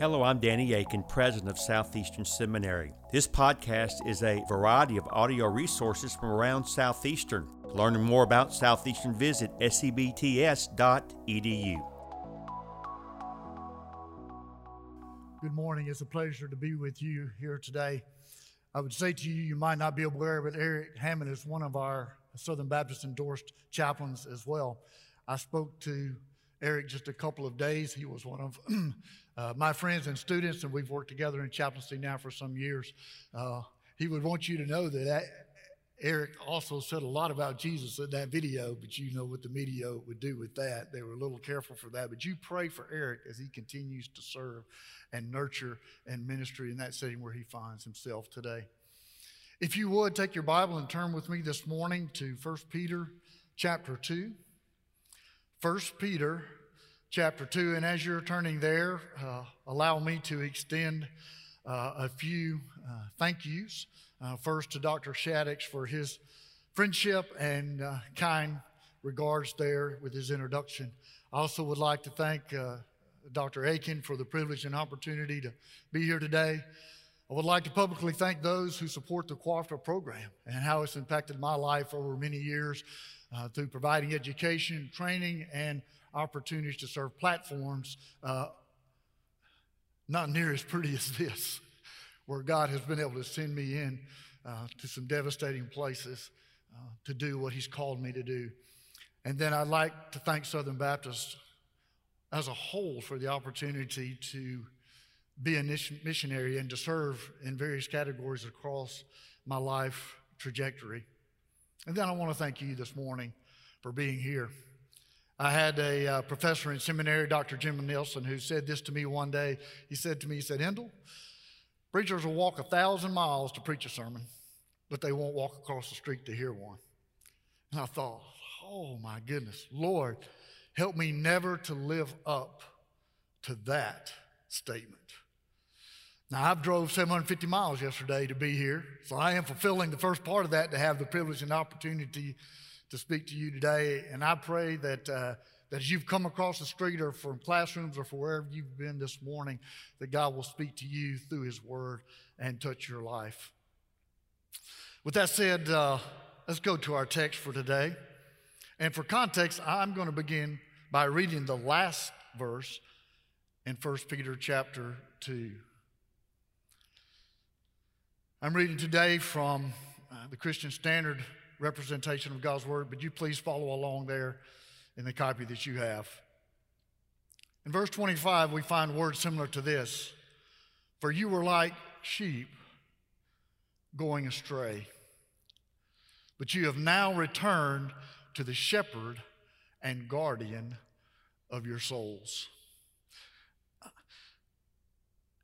Hello, I'm Danny Akin, president of Southeastern Seminary. This podcast is a variety of audio resources from around Southeastern. Learning more about Southeastern, visit sebts.edu. Good morning. It's a pleasure to be with you here today. I would say to you, you might not be aware, but Eric Hammond is one of our Southern Baptist endorsed chaplains as well. I spoke to Eric just a couple of days. He was one of uh, my friends and students, and we've worked together in chaplaincy now for some years. Uh, he would want you to know that Eric also said a lot about Jesus in that video, but you know what the media would do with that. They were a little careful for that. But you pray for Eric as he continues to serve and nurture and ministry in that setting where he finds himself today. If you would take your Bible and turn with me this morning to 1 Peter chapter 2. 1 Peter chapter 2. And as you're turning there, uh, allow me to extend uh, a few uh, thank yous. Uh, first to Dr. Shaddix for his friendship and uh, kind regards there with his introduction. I also would like to thank Dr. Akin for the privilege and opportunity to be here today. I would like to publicly thank those who support the cooperative program and how it's impacted my life over many years uh, through providing education, training, and opportunities to serve platforms uh, not near as pretty as this, where God has been able to send me in uh, to some devastating places uh, to do what He's called me to do. And then I'd like to thank Southern Baptist as a whole for the opportunity to be a missionary and to serve in various categories across my life trajectory. And then I want to thank you this morning for being here. I had a uh, professor in seminary, Dr. Jim Nielsen, who said this to me one day. He said to me, he said, Hendel, preachers will walk a thousand miles to preach a sermon, but they won't walk across the street to hear one. And I thought, oh my goodness, Lord, help me never to live up to that statement. Now, I've drove 750 miles yesterday to be here, so I am fulfilling the first part of that to have the privilege and opportunity to speak to you today. And I pray that, uh, that as you've come across the street or from classrooms or from wherever you've been this morning, that God will speak to you through His Word and touch your life. With that said, uh, let's go to our text for today. And for context, I'm going to begin by reading the last verse in 1 Peter chapter 2. I'm reading today from uh, the Christian Standard representation of God's Word, but you please follow along there in the copy that you have. In verse 25, we find words similar to this For you were like sheep going astray, but you have now returned to the shepherd and guardian of your souls.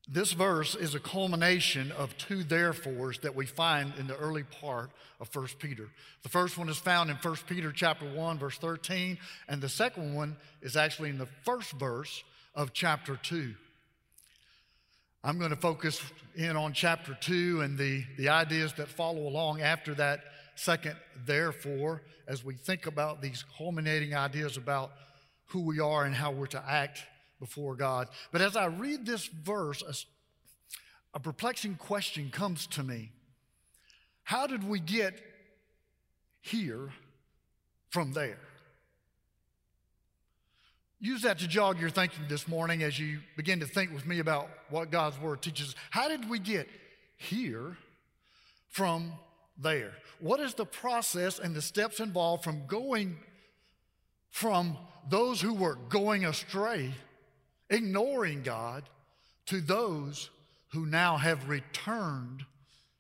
This verse is a culmination of two therefores that we find in the early part of 1 Peter. The first one is found in 1 Peter chapter 1 verse 13 and the second one is actually in the first verse of chapter 2. I'm going to focus in on chapter 2 and the, the ideas that follow along after that second therefore as we think about these culminating ideas about who we are and how we're to act before God. But as I read this verse, a, a perplexing question comes to me How did we get here from there? Use that to jog your thinking this morning as you begin to think with me about what God's Word teaches. How did we get here from there? What is the process and the steps involved from going from those who were going astray ignoring God, to those who now have returned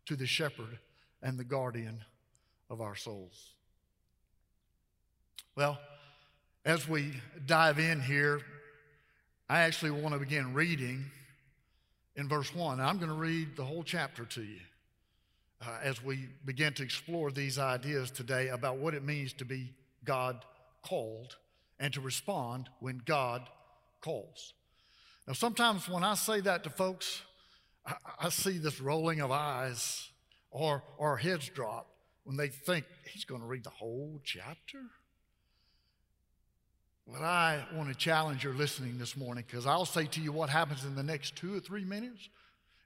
to the shepherd and the guardian of our souls. Well, as we dive in here, I actually want to begin reading in verse 1. I'm going to read the whole chapter to you uh, as we begin to explore these ideas today about what it means to be God called and to respond when God calls. Now, sometimes when I say that to folks, I, see this rolling of eyes or, or heads drop when they think he's going to read the whole chapter. What I want to challenge your listening this morning, because I'll say to you what happens in the next two or three minutes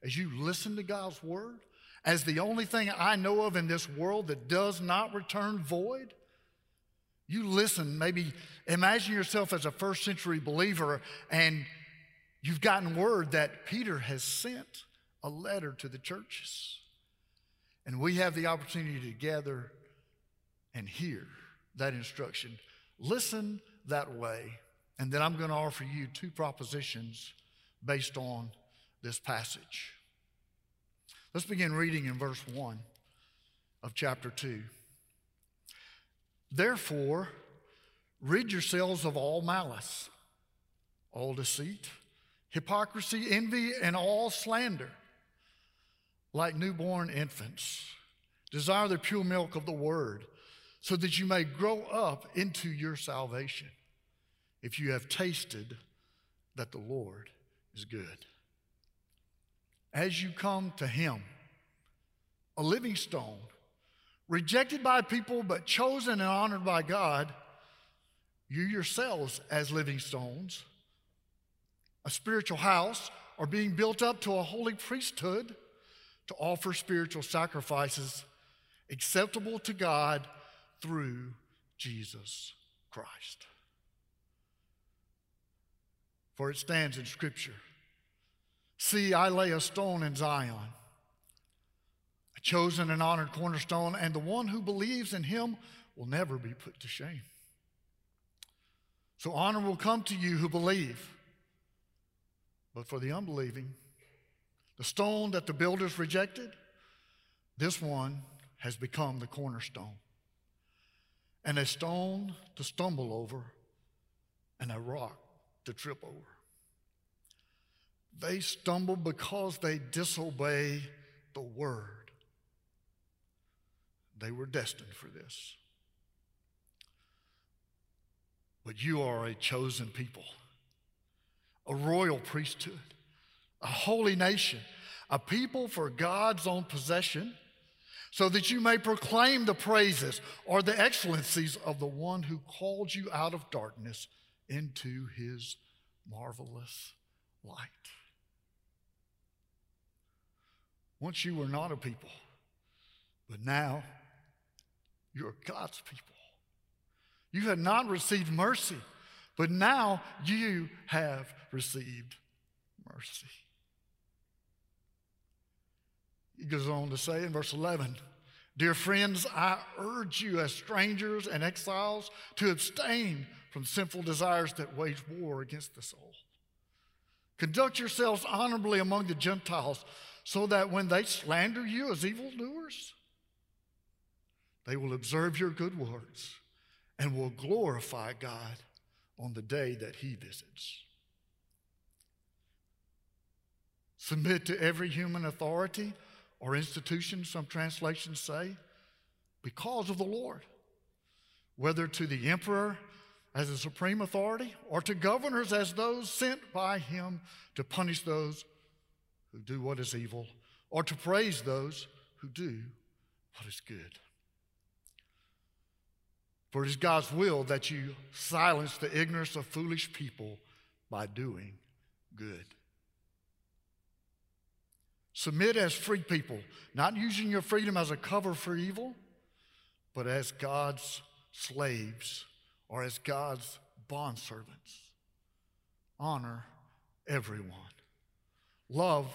as you listen to God's word, as the only thing I know of in this world that does not return void. You listen, maybe imagine yourself as a first century believer, and you've gotten word that Peter has sent a letter to the churches. And we have the opportunity to gather and hear that instruction. Listen that way. And then I'm going to offer you two propositions based on this passage. Let's begin reading in verse 1 of chapter 2. Therefore, rid yourselves of all malice, all deceit, hypocrisy, envy, and all slander. Like newborn infants, desire the pure milk of the word so that you may grow up into your salvation if you have tasted that the Lord is good. As you come to Him, a living stone, rejected by people but chosen and honored by God, you yourselves, as living stones, a spiritual house, are being built up to a holy priesthood to offer spiritual sacrifices acceptable to God through Jesus Christ. For it stands in Scripture See, I lay a stone in Zion, chosen and honored cornerstone, and the one who believes in him will never be put to shame. So honor will come to you who believe. But for the unbelieving, the stone that the builders rejected, this one has become the cornerstone and a stone to stumble over, and a rock to trip over. They stumble because they disobey the word. They were destined for this. But you are a chosen people, a royal priesthood, a holy nation, a people for God's own possession so that you may proclaim the praises or the excellencies of the one who called you out of darkness into his marvelous light. Once you were not a people, but now you're God's people. You had not received mercy, but now you have received mercy. He goes on to say in verse 11, Dear friends, I urge you as strangers and exiles to abstain from sinful desires that wage war against the soul. Conduct yourselves honorably among the Gentiles, so that when they slander you as evildoers, they will observe your good works and will glorify God on the day that He visits. Submit to every human authority or institution, some translations say, because of the Lord, whether to the emperor as a supreme authority or to governors as those sent by him to punish those who do what is evil or to praise those who do what is good. For it is God's will that you silence the ignorance of foolish people by doing good. Submit as free people, not using your freedom as a cover for evil, but as God's slaves or as God's bondservants. Honor everyone. Love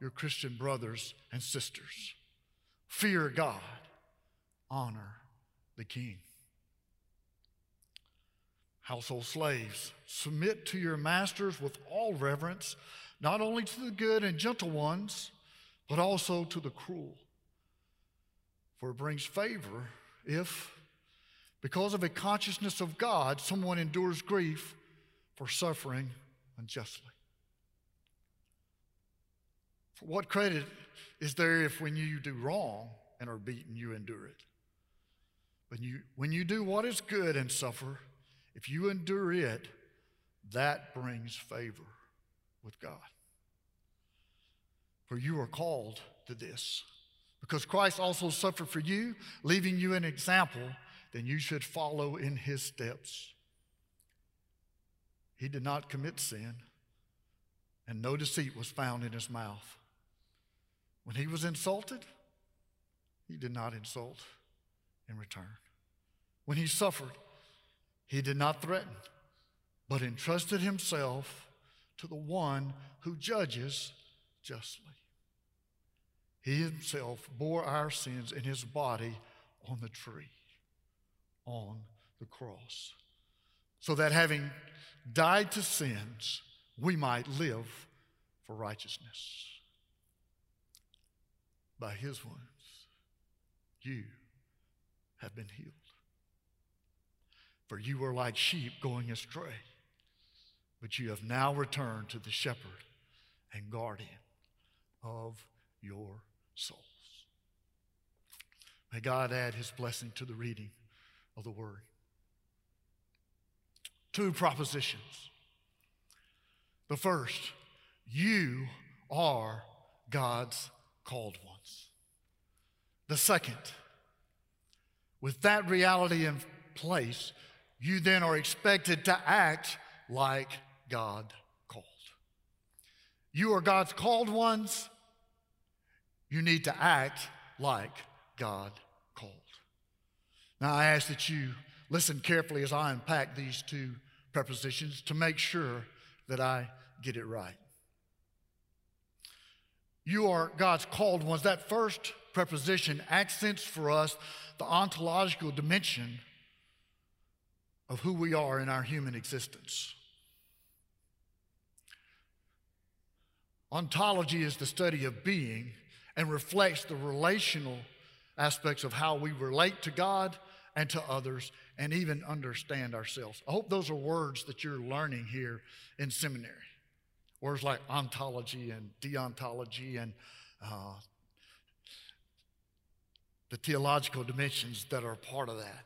your Christian brothers and sisters. Fear God. Honor the King. Household slaves, submit to your masters with all reverence, not only to the good and gentle ones but also to the cruel. For it brings favor if, because of a consciousness of God, someone endures grief for suffering unjustly. For what credit is there if when you do wrong and are beaten, you endure it? When you, when you do what is good and suffer, if you endure it, that brings favor with God. For you are called to this. Because Christ also suffered for you, leaving you an example, then you should follow in his steps. he did not commit sin, and no deceit was found in his mouth. When he was insulted, he did not insult in return. When he suffered, he did not threaten, but entrusted himself to the one who judges justly. He himself bore our sins in his body on the tree, on the cross, so that having died to sins, we might live for righteousness. By his wounds, you have been healed. For you were like sheep going astray, but you have now returned to the shepherd and guardian of your souls. May God add his blessing to the reading of the word. Two propositions. The first, you are God's called ones. The second, with that reality in place, you then are expected to act like God called. You are God's called ones. You need to act like God called. Now, I ask that you listen carefully as I unpack these two prepositions to make sure that I get it right. You are God's called ones. That first preposition accents for us the ontological dimension of who we are in our human existence. Ontology is the study of being and reflects the relational aspects of how we relate to God and to others and even understand ourselves. I hope those are words that you're learning here in seminary. Words like ontology and deontology and uh, the theological dimensions that are part of that.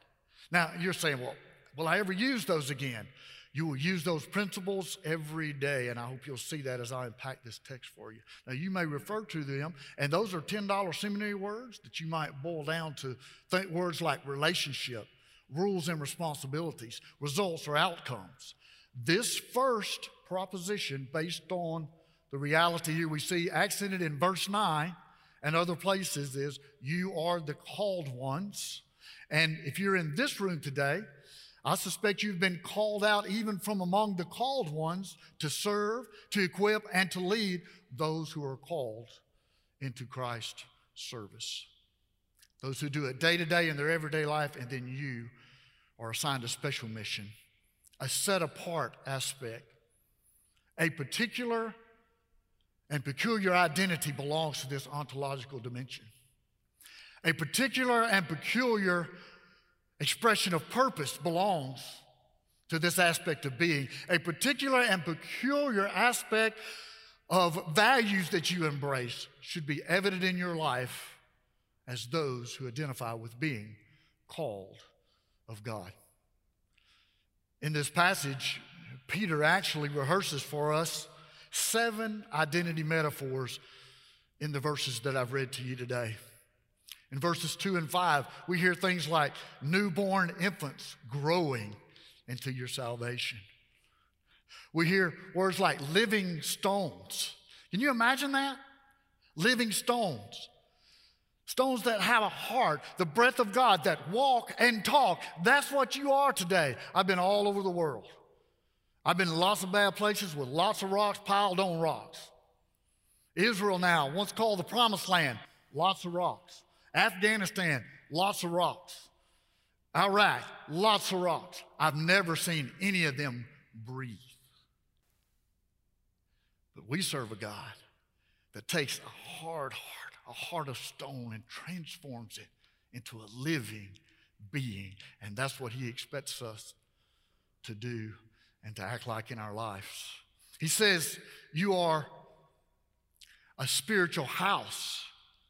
Now, you're saying, well, will I ever use those again? You will use those principles every day, and I hope you'll see that as I unpack this text for you. Now, you may refer to them, and those are $10 seminary words that you might boil down to think words like relationship, rules and responsibilities, results or outcomes. This first proposition, based on the reality here we see accented in verse 9 and other places, is you are the called ones. And if you're in this room today, I suspect you've been called out even from among the called ones to serve, to equip, and to lead those who are called into Christ's service. Those who do it day to day in their everyday life, and then you are assigned a special mission, a set apart aspect. A particular and peculiar identity belongs to this ontological dimension. A particular and peculiar expression of purpose belongs to this aspect of being. A particular and peculiar aspect of values that you embrace should be evident in your life as those who identify with being called of God. In this passage, Peter actually rehearses for us seven identity metaphors in the verses that I've read to you today. In verses 2 and 5, we hear things like newborn infants growing into your salvation. We hear words like living stones. Can you imagine that? Living stones. Stones that have a heart, the breath of God, that walk and talk. That's what you are today. I've been all over the world. I've been in lots of bad places with lots of rocks piled on rocks. Israel now, once called the promised land, lots of rocks. Afghanistan, lots of rocks. Iraq, lots of rocks. I've never seen any of them breathe. But we serve a God that takes a hard heart, a heart of stone, and transforms it into a living being. And that's what He expects us to do and to act like in our lives. He says, You are a spiritual house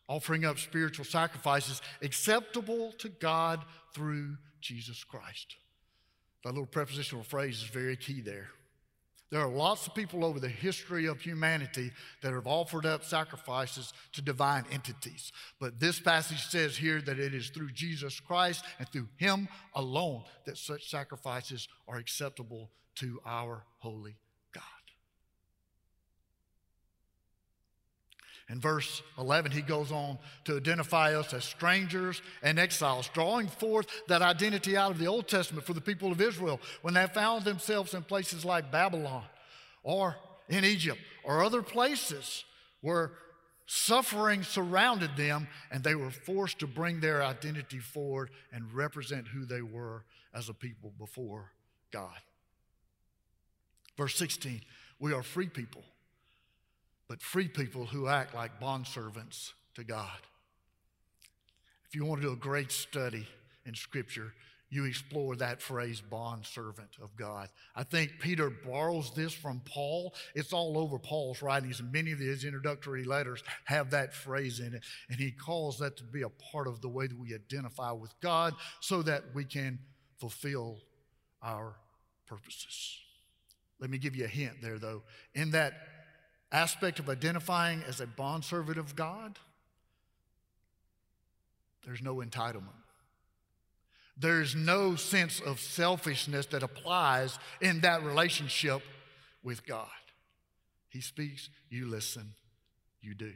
offering up spiritual sacrifices acceptable to God through Jesus Christ. That little prepositional phrase is very key there. There are lots of people over the history of humanity that have offered up sacrifices to divine entities. But this passage says here that it is through Jesus Christ and through Him alone that such sacrifices are acceptable to our holy God. In verse 11, he goes on to identify us as strangers and exiles, drawing forth that identity out of the Old Testament for the people of Israel when they found themselves in places like Babylon or in Egypt or other places where suffering surrounded them and they were forced to bring their identity forward and represent who they were as a people before God. Verse 16, we are free people but free people who act like bondservants to God. If you want to do a great study in Scripture, you explore that phrase, bondservant of God. I think Peter borrows this from Paul. It's all over Paul's writings, and many of his introductory letters have that phrase in it. And he calls that to be a part of the way that we identify with God so that we can fulfill our purposes. Let me give you a hint there, though. In that aspect of identifying as a bondservant of God, there's no entitlement. There's no sense of selfishness that applies in that relationship with God. He speaks, you listen, you do.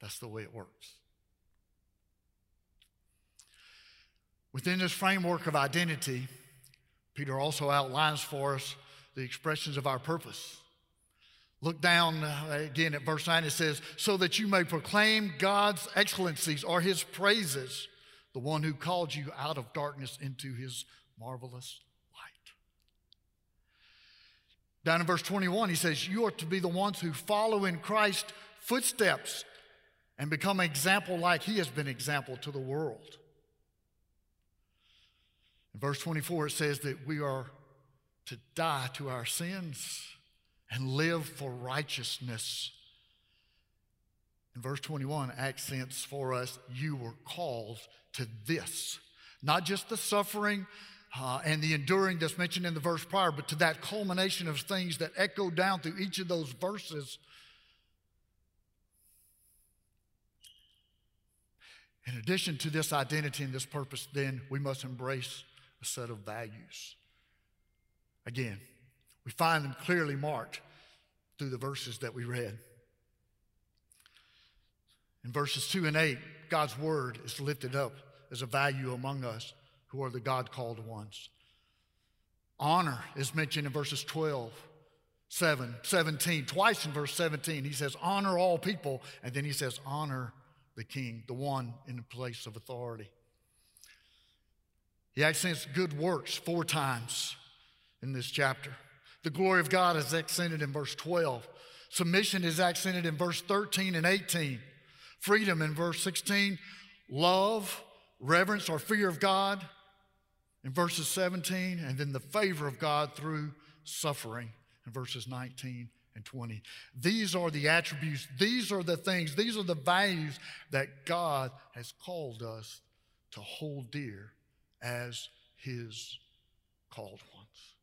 That's the way it works. Within this framework of identity, Peter also outlines for us the expressions of our purpose. Look down uh, again at verse 9. It says, So that you may proclaim God's excellencies or his praises, the one who called you out of darkness into his marvelous light. Down in verse 21, he says, You are to be the ones who follow in Christ's footsteps and become an example like he has been example to the world. In verse 24, it says that we are to die to our sins and live for righteousness. In verse 21, accents for us, you were called to this. Not just the suffering uh, and the enduring that's mentioned in the verse prior, but to that culmination of things that echo down through each of those verses. In addition to this identity and this purpose, then we must embrace a set of values. Again, we find them clearly marked through the verses that we read. In verses 2 and 8, God's word is lifted up as a value among us who are the God called ones. Honor is mentioned in verses 12, 7, 17. Twice in verse 17, he says, Honor all people. And then he says, Honor the king, the one in the place of authority. He accents good works four times in this chapter. The glory of God is accented in verse 12. Submission is accented in verse 13 and 18. Freedom in verse 16. Love, reverence, or fear of God in verses 17. And then the favor of God through suffering in verses 19 and 20. These are the attributes, these are the things, these are the values that God has called us to hold dear as His called ones.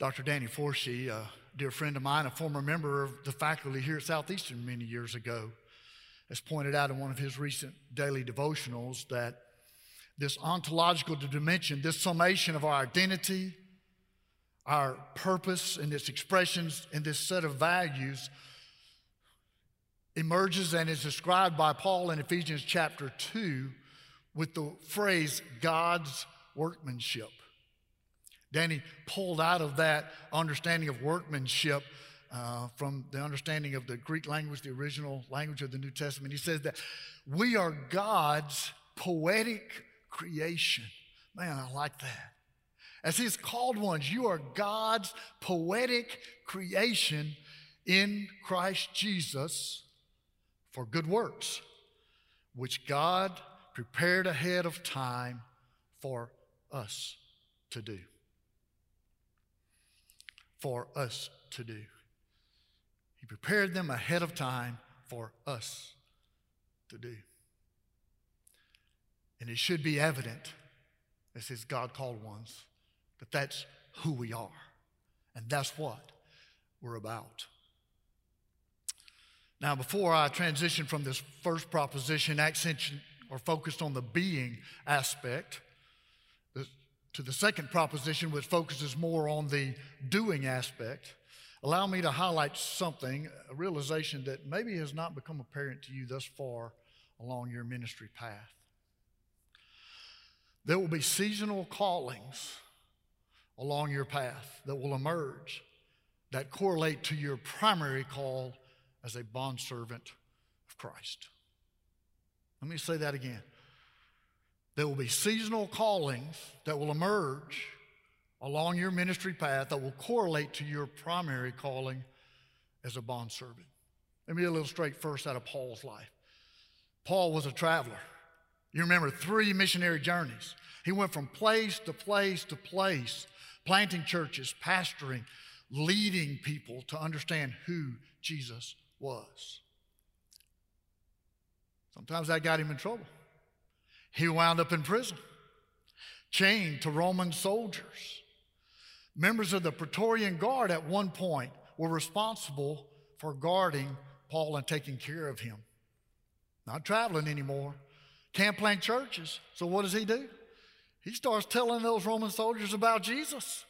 Dr. Danny Forshee, a dear friend of mine, a former member of the faculty here at Southeastern many years ago, has pointed out in one of his recent daily devotionals that this ontological dimension, this summation of our identity, our purpose, and its expressions in this set of values emerges and is described by Paul in Ephesians chapter 2 with the phrase God's workmanship. Danny pulled out of that understanding of workmanship uh, from the understanding of the Greek language, the original language of the New Testament. He says that we are God's poetic creation. Man, I like that. As His called ones, you are God's poetic creation in Christ Jesus for good works, which God prepared ahead of time for us to do for us to do. He prepared them ahead of time for us to do. And it should be evident, as his God called ones, that that's who we are. And that's what we're about. Now, before I transition from this first proposition, accent or focused on the being aspect, to the second proposition, which focuses more on the doing aspect, allow me to highlight something, a realization that maybe has not become apparent to you thus far along your ministry path. There will be seasonal callings along your path that will emerge that correlate to your primary call as a bondservant of Christ. Let me say that again. There will be seasonal callings that will emerge along your ministry path that will correlate to your primary calling as a bondservant. Let me illustrate first out of Paul's life. Paul was a traveler. You remember three missionary journeys. He went from place to place to place, planting churches, pastoring, leading people to understand who Jesus was. Sometimes that got him in trouble. He wound up in prison, chained to Roman soldiers. Members of the Praetorian Guard at one point were responsible for guarding Paul and taking care of him. Not traveling anymore, can't plant churches. So what does he do? He starts telling those Roman soldiers about Jesus.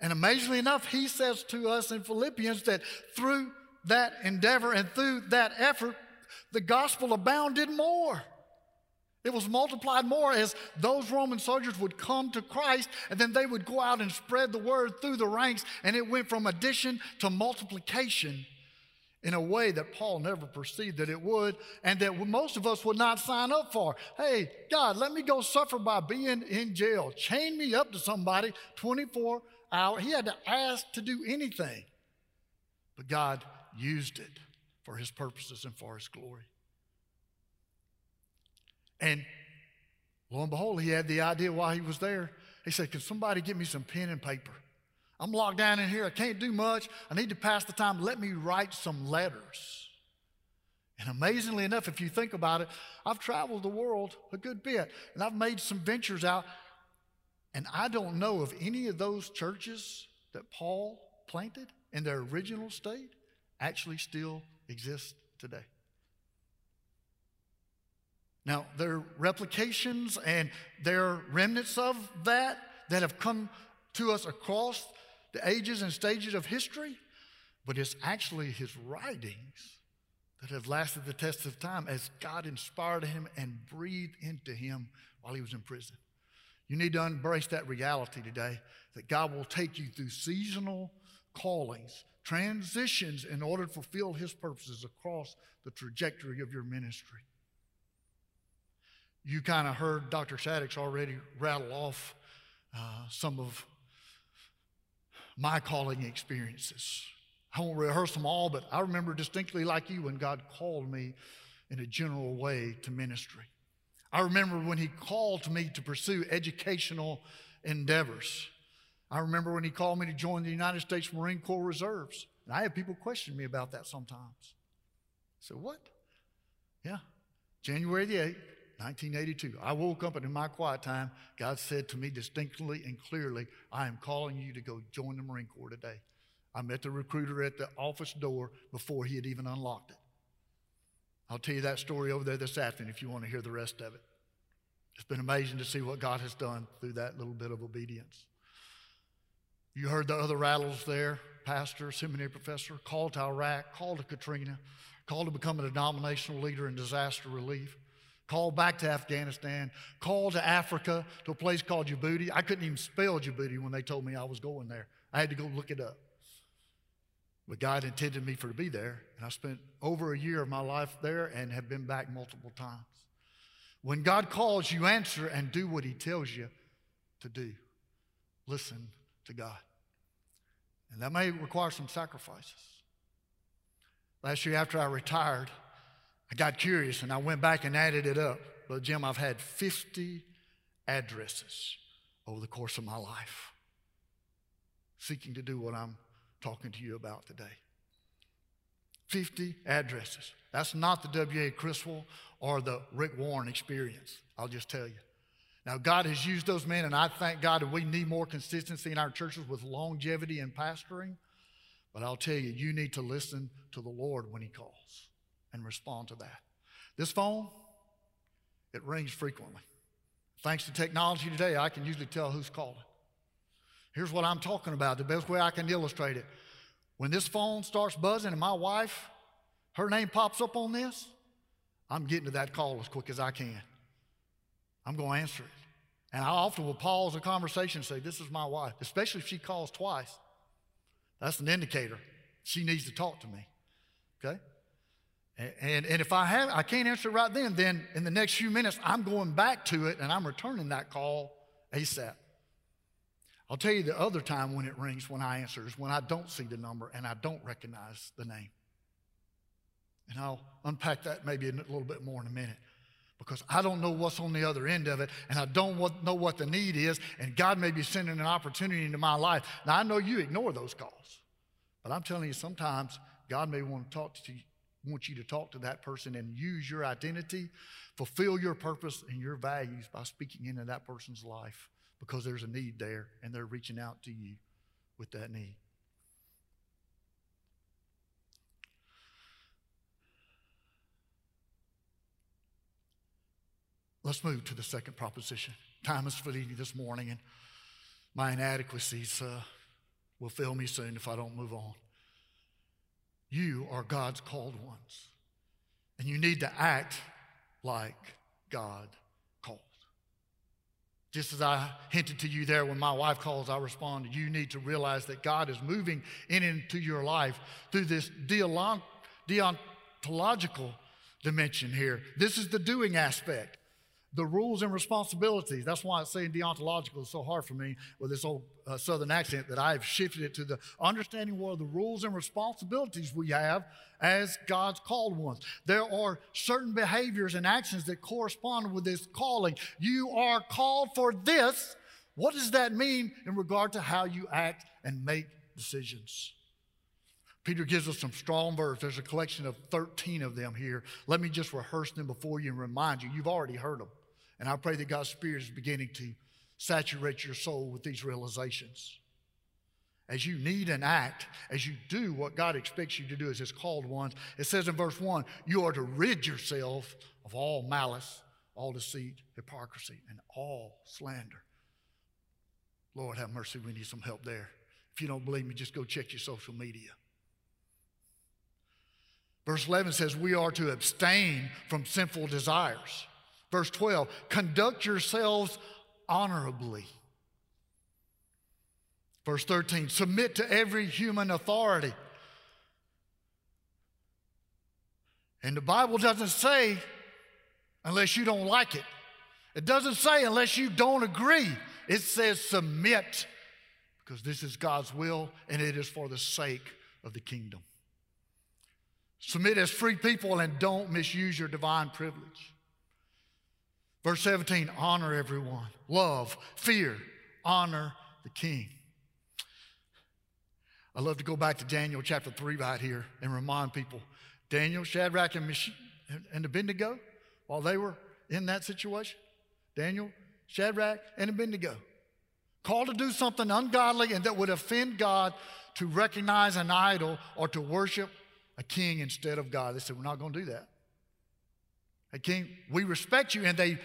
And amazingly enough, he says to us in Philippians that through that endeavor and through that effort, the gospel abounded more. It was multiplied more as those Roman soldiers would come to Christ and then they would go out and spread the word through the ranks, and it went from addition to multiplication in a way that Paul never perceived that it would, and that most of us would not sign up for. Hey, God, let me go suffer by being in jail. Chain me up to somebody 24 hours. He had to ask to do anything, but God used it for his purposes and for his glory. And lo and behold, he had the idea while he was there. He said, Can somebody get me some pen and paper? I'm locked down in here. I can't do much. I need to pass the time. Let me write some letters. And amazingly enough, if you think about it, I've traveled the world a good bit and I've made some ventures out. And I don't know of any of those churches that Paul planted in their original state actually still exist today. Now, there are replications and there are remnants of that that have come to us across the ages and stages of history, but it's actually his writings that have lasted the test of time as God inspired him and breathed into him while he was in prison. You need to embrace that reality today that God will take you through seasonal callings, transitions in order to fulfill his purposes across the trajectory of your ministry. You kind of heard Dr. Shaddix already rattle off uh, some of my calling experiences. I won't rehearse them all, but I remember distinctly, like you, when God called me in a general way to ministry. I remember when He called me to pursue educational endeavors. I remember when He called me to join the United States Marine Corps Reserves. And I had people question me about that sometimes. So, what? Yeah. January the 8th, 1982. I woke up and in my quiet time, God said to me distinctly and clearly, I am calling you to go join the Marine Corps today. I met the recruiter at the office door before he had even unlocked it. I'll tell you that story over there this afternoon if you want to hear the rest of it. It's been amazing to see what God has done through that little bit of obedience. You heard the other rattles there pastor, seminary professor, called to Iraq, called to Katrina, called to become a denominational leader in disaster relief called back to Afghanistan, called to Africa to a place called Djibouti. I couldn't even spell Djibouti when they told me I was going there. I had to go look it up. But God intended me for to be there, and I spent over a year of my life there and have been back multiple times. When God calls, you answer and do what He tells you to do. Listen to God. And that may require some sacrifices. Last year, after I retired, I got curious and I went back and added it up. But Jim, I've had 50 addresses over the course of my life seeking to do what I'm talking to you about today. 50 addresses. That's not the W.A. Criswell or the Rick Warren experience, I'll just tell you. Now, God has used those men, and I thank God that we need more consistency in our churches with longevity in pastoring. But I'll tell you, you need to listen to the Lord when He calls and respond to that. This phone, it rings frequently. Thanks to technology today, I can usually tell who's calling. Here's what I'm talking about the best way I can illustrate it. When this phone starts buzzing and my wife, her name pops up on this, I'm getting to that call as quick as I can. I'm going to answer it. And I often will pause the conversation and say, This is my wife, especially if she calls twice. That's an indicator. She needs to talk to me. Okay? And, and if I have I can't answer it right then, then in the next few minutes, I'm going back to it and I'm returning that call ASAP. I'll tell you the other time when it rings when I answer is when I don't see the number and I don't recognize the name. And I'll unpack that maybe a little bit more in a minute because I don't know what's on the other end of it and I don't know what the need is, and God may be sending an opportunity into my life. Now, I know you ignore those calls, but I'm telling you, sometimes God may want to talk to you. Want you to talk to that person and use your identity, fulfill your purpose and your values by speaking into that person's life because there's a need there and they're reaching out to you with that need. Let's move to the second proposition. Time is fleeting this morning, and my inadequacies uh, will fail me soon if I don't move on. You are God's called ones, and you need to act like God called. Just as I hinted to you there when my wife calls, I respond. You need to realize that God is moving in into your life through this deontological dimension here. This is the doing aspect the rules and responsibilities. That's why it's saying deontological is so hard for me with this old uh, southern accent that I've shifted it to the understanding what are the rules and responsibilities we have as God's called ones. There are certain behaviors and actions that correspond with this calling. You are called for this. What does that mean in regard to how you act and make decisions? Peter gives us some strong verbs. There's a collection of 13 of them here. Let me just rehearse them before you and remind you. You've already heard them. And I pray that God's Spirit is beginning to saturate your soul with these realizations. As you need and act, as you do what God expects you to do as His called ones, it says in verse 1 you are to rid yourself of all malice, all deceit, hypocrisy, and all slander. Lord, have mercy, we need some help there. If you don't believe me, just go check your social media. Verse 11 says, We are to abstain from sinful desires. Verse 12, conduct yourselves honorably. Verse 13, submit to every human authority. And the Bible doesn't say unless you don't like it. It doesn't say unless you don't agree. It says submit because this is God's will and it is for the sake of the kingdom. Submit as free people and don't misuse your divine privilege. Verse 17 honor everyone, love, fear, honor the king. I love to go back to Daniel chapter 3 right here and remind people Daniel, Shadrach, and, Mish- and Abednego, while they were in that situation, Daniel, Shadrach, and Abednego, called to do something ungodly and that would offend God to recognize an idol or to worship a king instead of God. They said, We're not going to do that. A king, we respect you. And they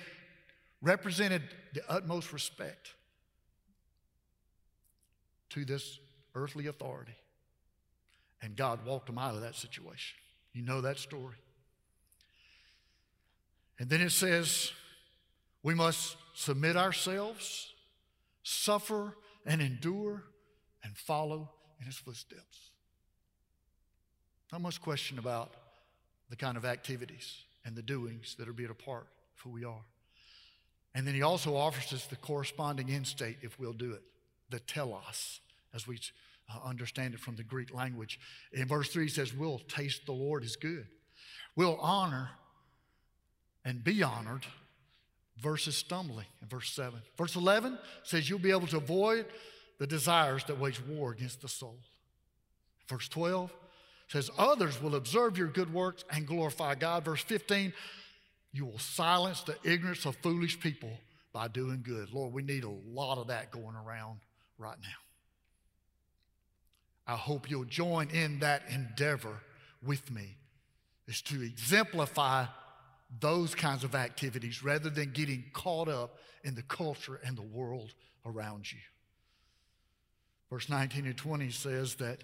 represented the utmost respect to this earthly authority. And God walked them out of that situation. You know that story. And then it says, we must submit ourselves, suffer and endure, and follow in his footsteps. Not much question about the kind of activities and the doings that are being a part of who we are. And then he also offers us the corresponding end state if we'll do it, the telos, as we uh, understand it from the Greek language. In verse 3, he says, We'll taste the Lord is good. We'll honor and be honored versus stumbling in verse 7. Verse 11 says, You'll be able to avoid the desires that wage war against the soul. Verse 12 says, Others will observe your good works and glorify God. Verse 15, you will silence the ignorance of foolish people by doing good. Lord, we need a lot of that going around right now. I hope you'll join in that endeavor with me, is to exemplify those kinds of activities rather than getting caught up in the culture and the world around you. Verse 19 and 20 says that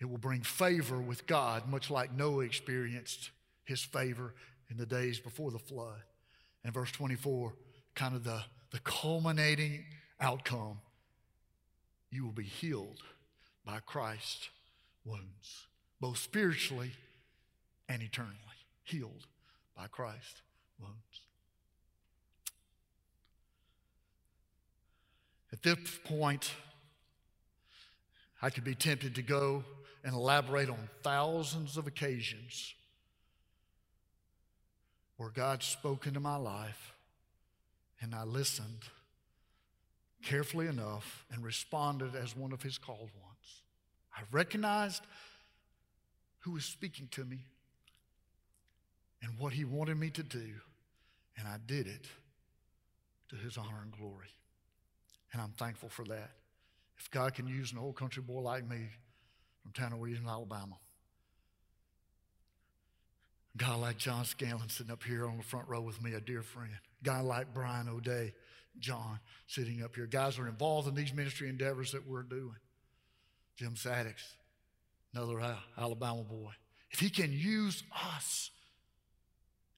it will bring favor with God, much like Noah experienced his favor in the days before the flood. And verse 24, kind of the, the culminating outcome you will be healed by Christ's wounds, both spiritually and eternally. Healed by Christ's wounds. At this point, I could be tempted to go and elaborate on thousands of occasions where God spoke into my life and I listened carefully enough and responded as one of his called ones. I recognized who was speaking to me and what he wanted me to do, and I did it to his honor and glory. And I'm thankful for that. If God can use an old country boy like me from Tanner Williams, Alabama, a guy like John Scanlon sitting up here on the front row with me, a dear friend, a guy like Brian O'Day, John sitting up here, guys are involved in these ministry endeavors that we're doing. Jim Sadix, another Alabama boy. If he can use us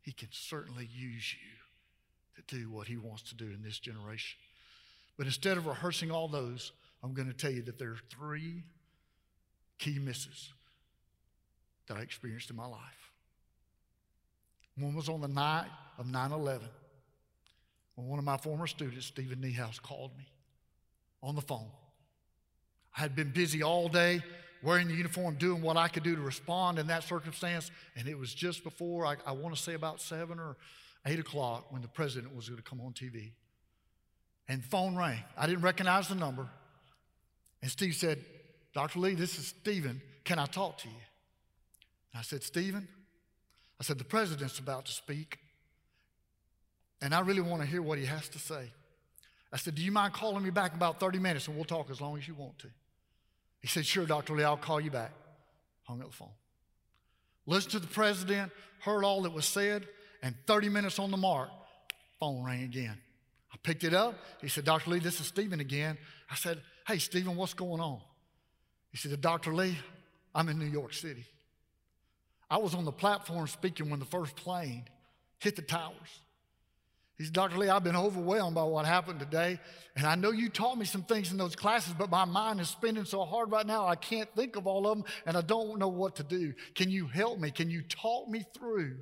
he can certainly use you to do what He wants to do in this generation. But instead of rehearsing all those, I'm going to tell you that there are three key misses that I experienced in my life. One was on the night of 9 11 when one of my former students, Stephen Niehaus, called me on the phone. I had been busy all day wearing the uniform, doing what I could do to respond in that circumstance. And it was just before, I, I want to say about seven or eight o'clock, when the president was going to come on TV. And phone rang. I didn't recognize the number. And Steve said, Dr. Lee, this is Stephen. Can I talk to you? And I said, Stephen, I said, the president's about to speak. And I really want to hear what he has to say. I said, Do you mind calling me back about 30 minutes and we'll talk as long as you want to? He said, Sure, Dr. Lee, I'll call you back. Hung up the phone. Listened to the president, heard all that was said, and 30 minutes on the mark, phone rang again. I picked it up. He said, Dr. Lee, this is Stephen again. I said, Hey, Stephen, what's going on? He said, Dr. Lee, I'm in New York City. I was on the platform speaking when the first plane hit the towers. He said, Dr. Lee, I've been overwhelmed by what happened today. And I know you taught me some things in those classes, but my mind is spinning so hard right now, I can't think of all of them, and I don't know what to do. Can you help me? Can you talk me through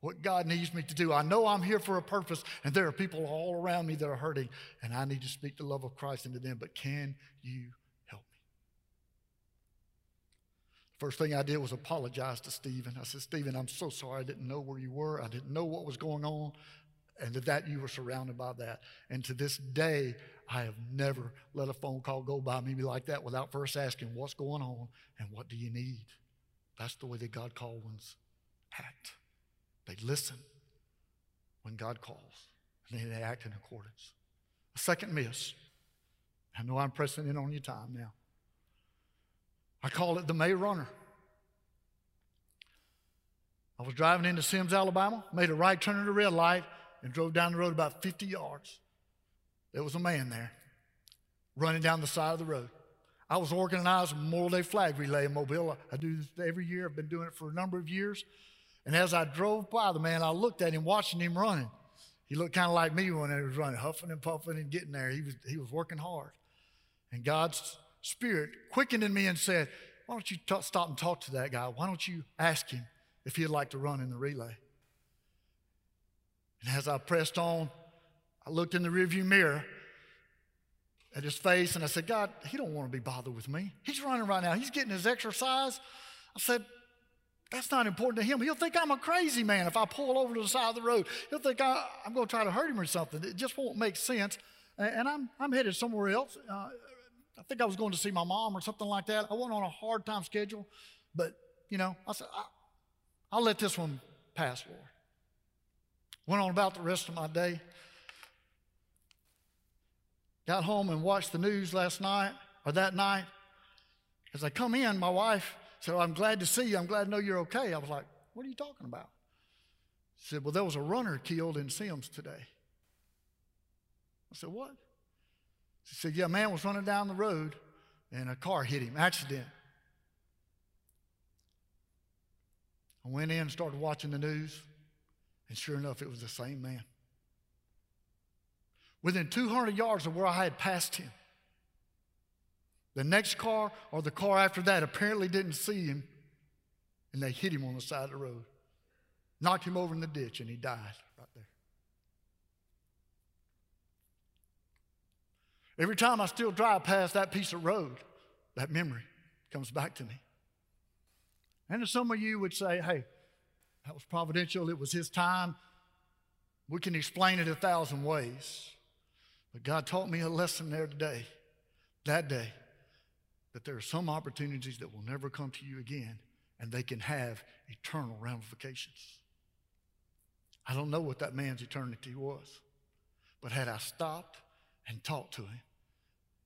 what God needs me to do? I know I'm here for a purpose, and there are people all around me that are hurting, and I need to speak the love of Christ into them, but can you help me? First thing I did was apologize to Stephen. I said, Stephen, I'm so sorry. I didn't know where you were. I didn't know what was going on and that you were surrounded by that. And to this day, I have never let a phone call go by me like that without first asking, What's going on and what do you need? That's the way that God called ones act. They listen when God calls, and then they act in accordance. A second miss. I know I'm pressing in on your time now. I call it the May Runner. I was driving into Semmes, Alabama, made a right turn at a red light, and drove down the road about 50 yards. There was a man there running down the side of the road. I was organizing a Memorial Day flag relay in Mobile. I do this every year. I've been doing it for a number of years. And as I drove by the man, I looked at him, watching him running. He looked kind of like me when he was running, huffing and puffing and getting there. He was, he was working hard. And God's Spirit quickened in me and said, Why don't you t- stop and talk to that guy? Why don't you ask him if he'd like to run in the relay? And as I pressed on, I looked in the rearview mirror at his face and I said, God, he don't want to be bothered with me. He's running right now. He's getting his exercise. I said, that's not important to him. He'll think I'm a crazy man if I pull over to the side of the road. He'll think I, am going to try to hurt him or something. It just won't make sense. And I'm, I'm headed somewhere else. Uh, I think I was going to see my mom or something like that. I went on a hard time schedule. But, you know, I said, I'll let this one pass, Lord. Went on about the rest of my day. Got home and watched the news last night or that night. As I come in, my wife said, I'm glad to see you. I'm glad to know you're okay. I was like, What are you talking about? She said, Well, there was a runner killed in Semmes today. I said, What? She said, Yeah, a man was running down the road and a car hit him, accident. I went in and started watching the news, and sure enough, it was the same man. Within 200 yards of where I had passed him, the next car or the car after that apparently didn't see him, and they hit him on the side of the road, knocked him over in the ditch, and he died right there. Every time I still drive past that piece of road, that memory comes back to me. And some of you would say, hey, that was providential, it was his time. We can explain it a thousand ways. But God taught me a lesson there today, that day, that there are some opportunities that will never come to you again, and they can have eternal ramifications. I don't know what that man's eternity was, but had I stopped and talked to him,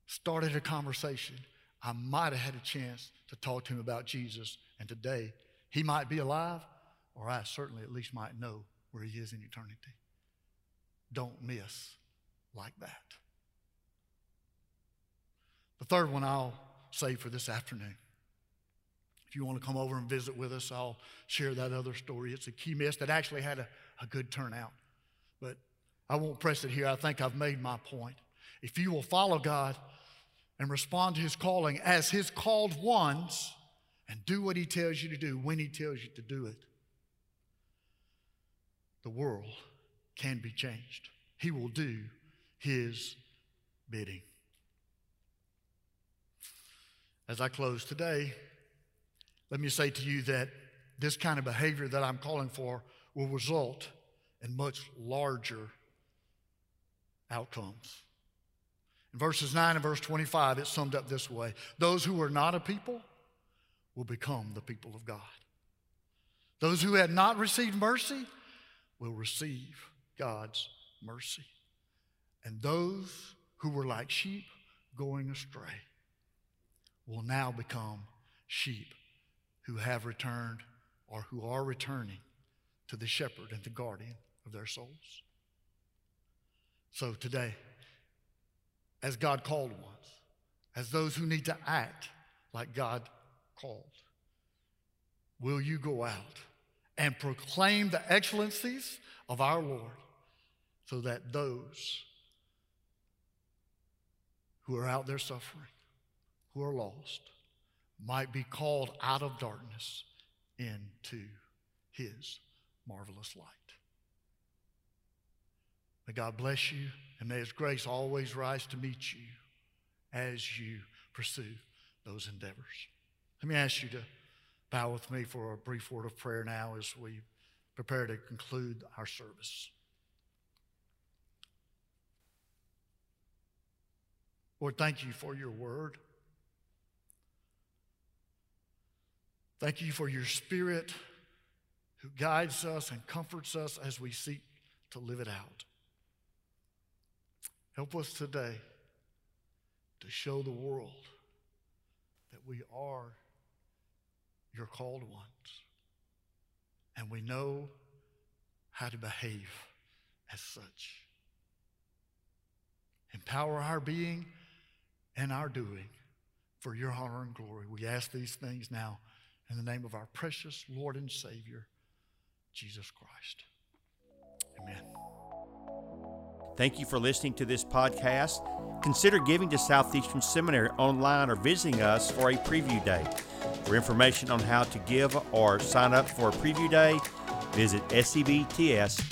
started a conversation, I might have had a chance to talk to him about Jesus. And today, he might be alive, or I certainly at least might know where he is in eternity. Don't miss like that. The third one I'll say for this afternoon. If you want to come over and visit with us, I'll share that other story. It's a key miss that actually had a, a good turnout. But I won't press it here. I think I've made my point. If you will follow God, and respond to his calling as his called ones and do what he tells you to do when he tells you to do it, the world can be changed. He will do his bidding. As I close today, let me say to you that this kind of behavior that I'm calling for will result in much larger outcomes. In verses 9 and verse 25, it's summed up this way Those who are not a people will become the people of God. Those who had not received mercy will receive God's mercy. And those who were like sheep going astray will now become sheep who have returned or who are returning to the shepherd and the guardian of their souls. So today, as God called ones, as those who need to act like God called? Will you go out and proclaim the excellencies of our Lord so that those who are out there suffering, who are lost, might be called out of darkness into his marvelous light? May God bless you. And may His grace always rise to meet you as you pursue those endeavors. Let me ask you to bow with me for a brief word of prayer now as we prepare to conclude our service. Lord, thank you for your word. Thank you for your spirit who guides us and comforts us as we seek to live it out. Help us today to show the world that we are your called ones and we know how to behave as such. Empower our being and our doing for your honor and glory. We ask these things now in the name of our precious Lord and Savior, Jesus Christ. Amen. Thank you for listening to this podcast. Consider giving to Southeastern Seminary online or visiting us for a preview day. For information on how to give or sign up for a preview day, visit sebts.edu.